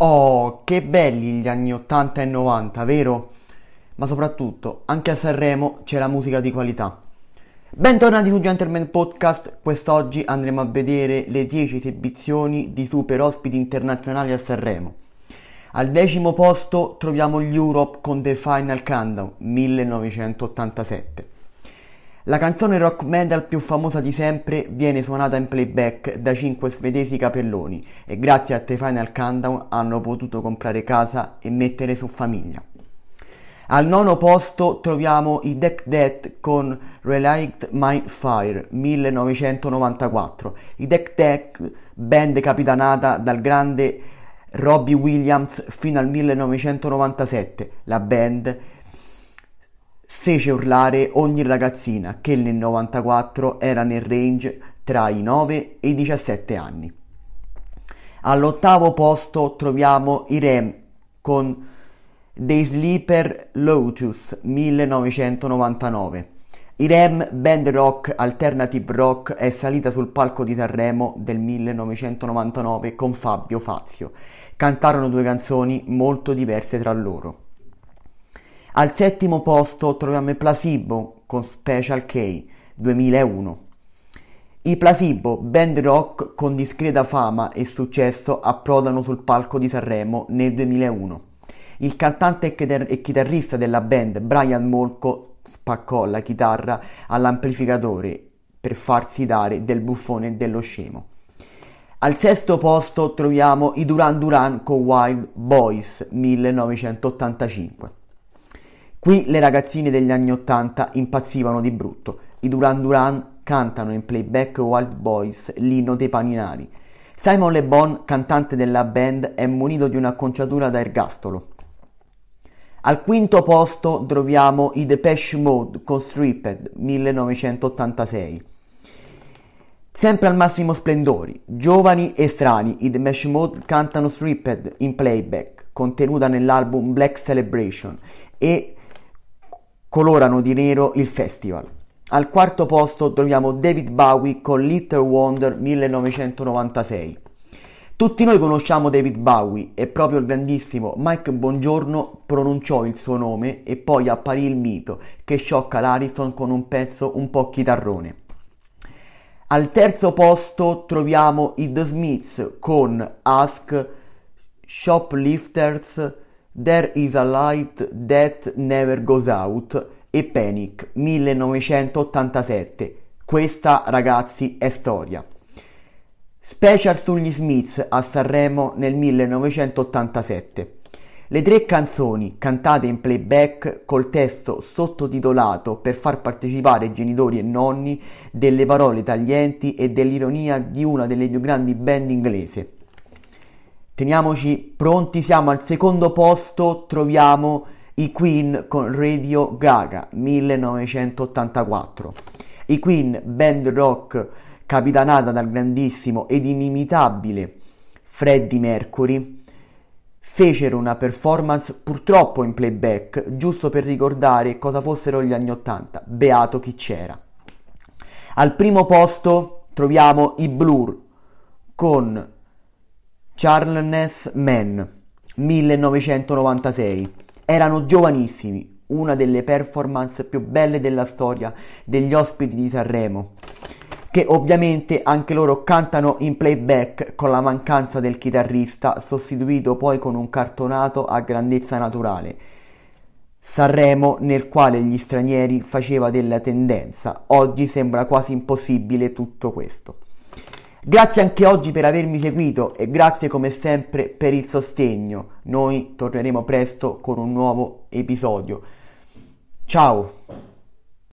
Oh, che belli gli anni 80 e 90, vero? Ma soprattutto, anche a Sanremo c'è la musica di qualità. Bentornati su Gentleman Podcast, quest'oggi andremo a vedere le 10 esibizioni di super ospiti internazionali a Sanremo. Al decimo posto troviamo gli Europe con The Final Countdown 1987. La canzone rock metal più famosa di sempre viene suonata in playback da cinque svedesi capelloni e grazie a The Final Countdown hanno potuto comprare casa e mettere su famiglia. Al nono posto troviamo i Deck Death con Relight My Fire 1994. I Deck Death, band capitanata dal grande Robbie Williams fino al 1997. La band fece urlare ogni ragazzina che nel 94 era nel range tra i 9 e i 17 anni. All'ottavo posto troviamo i Rem con Dei Sleeper Lotus 1999. I Rem, band rock alternative rock, è salita sul palco di Sanremo del 1999 con Fabio Fazio. Cantarono due canzoni molto diverse tra loro. Al settimo posto troviamo i Placebo con Special K 2001. I Placebo, band rock con discreta fama e successo, approdano sul palco di Sanremo nel 2001. Il cantante e chitarrista della band Brian Molko spaccò la chitarra all'amplificatore per farsi dare del buffone dello scemo. Al sesto posto troviamo i Duran Duran con Wild Boys 1985. Qui le ragazzine degli anni Ottanta impazzivano di brutto. I Duran Duran cantano in playback Wild Boys l'inno dei paninari. Simon Le Bon, cantante della band, è munito di un'acconciatura da ergastolo. Al quinto posto troviamo i Depeche Mode con Stripped 1986. Sempre al massimo splendore, giovani e strani, i Depeche Mode cantano Stripped in playback, contenuta nell'album Black Celebration, e colorano di nero il festival. Al quarto posto troviamo David Bowie con Little Wonder 1996. Tutti noi conosciamo David Bowie e proprio il grandissimo Mike Bongiorno pronunciò il suo nome e poi apparì il mito che sciocca l'Ariston con un pezzo un po' chitarrone. Al terzo posto troviamo i The Smiths con Ask Shoplifters There is a Light That Never Goes Out e Panic 1987. Questa ragazzi è storia. Special sugli Smiths a Sanremo nel 1987. Le tre canzoni cantate in playback col testo sottotitolato per far partecipare genitori e nonni delle parole taglienti e dell'ironia di una delle più grandi band inglese. Teniamoci pronti, siamo al secondo posto, troviamo i Queen con Radio Gaga 1984. I Queen, band rock capitanata dal grandissimo ed inimitabile Freddie Mercury, fecero una performance purtroppo in playback, giusto per ricordare cosa fossero gli anni 80, beato chi c'era. Al primo posto troviamo i Blur con Charles Man 1996. Erano giovanissimi, una delle performance più belle della storia degli ospiti di Sanremo, che ovviamente anche loro cantano in playback con la mancanza del chitarrista, sostituito poi con un cartonato a grandezza naturale. Sanremo nel quale gli stranieri faceva della tendenza, oggi sembra quasi impossibile tutto questo. Grazie anche oggi per avermi seguito e grazie come sempre per il sostegno. Noi torneremo presto con un nuovo episodio. Ciao!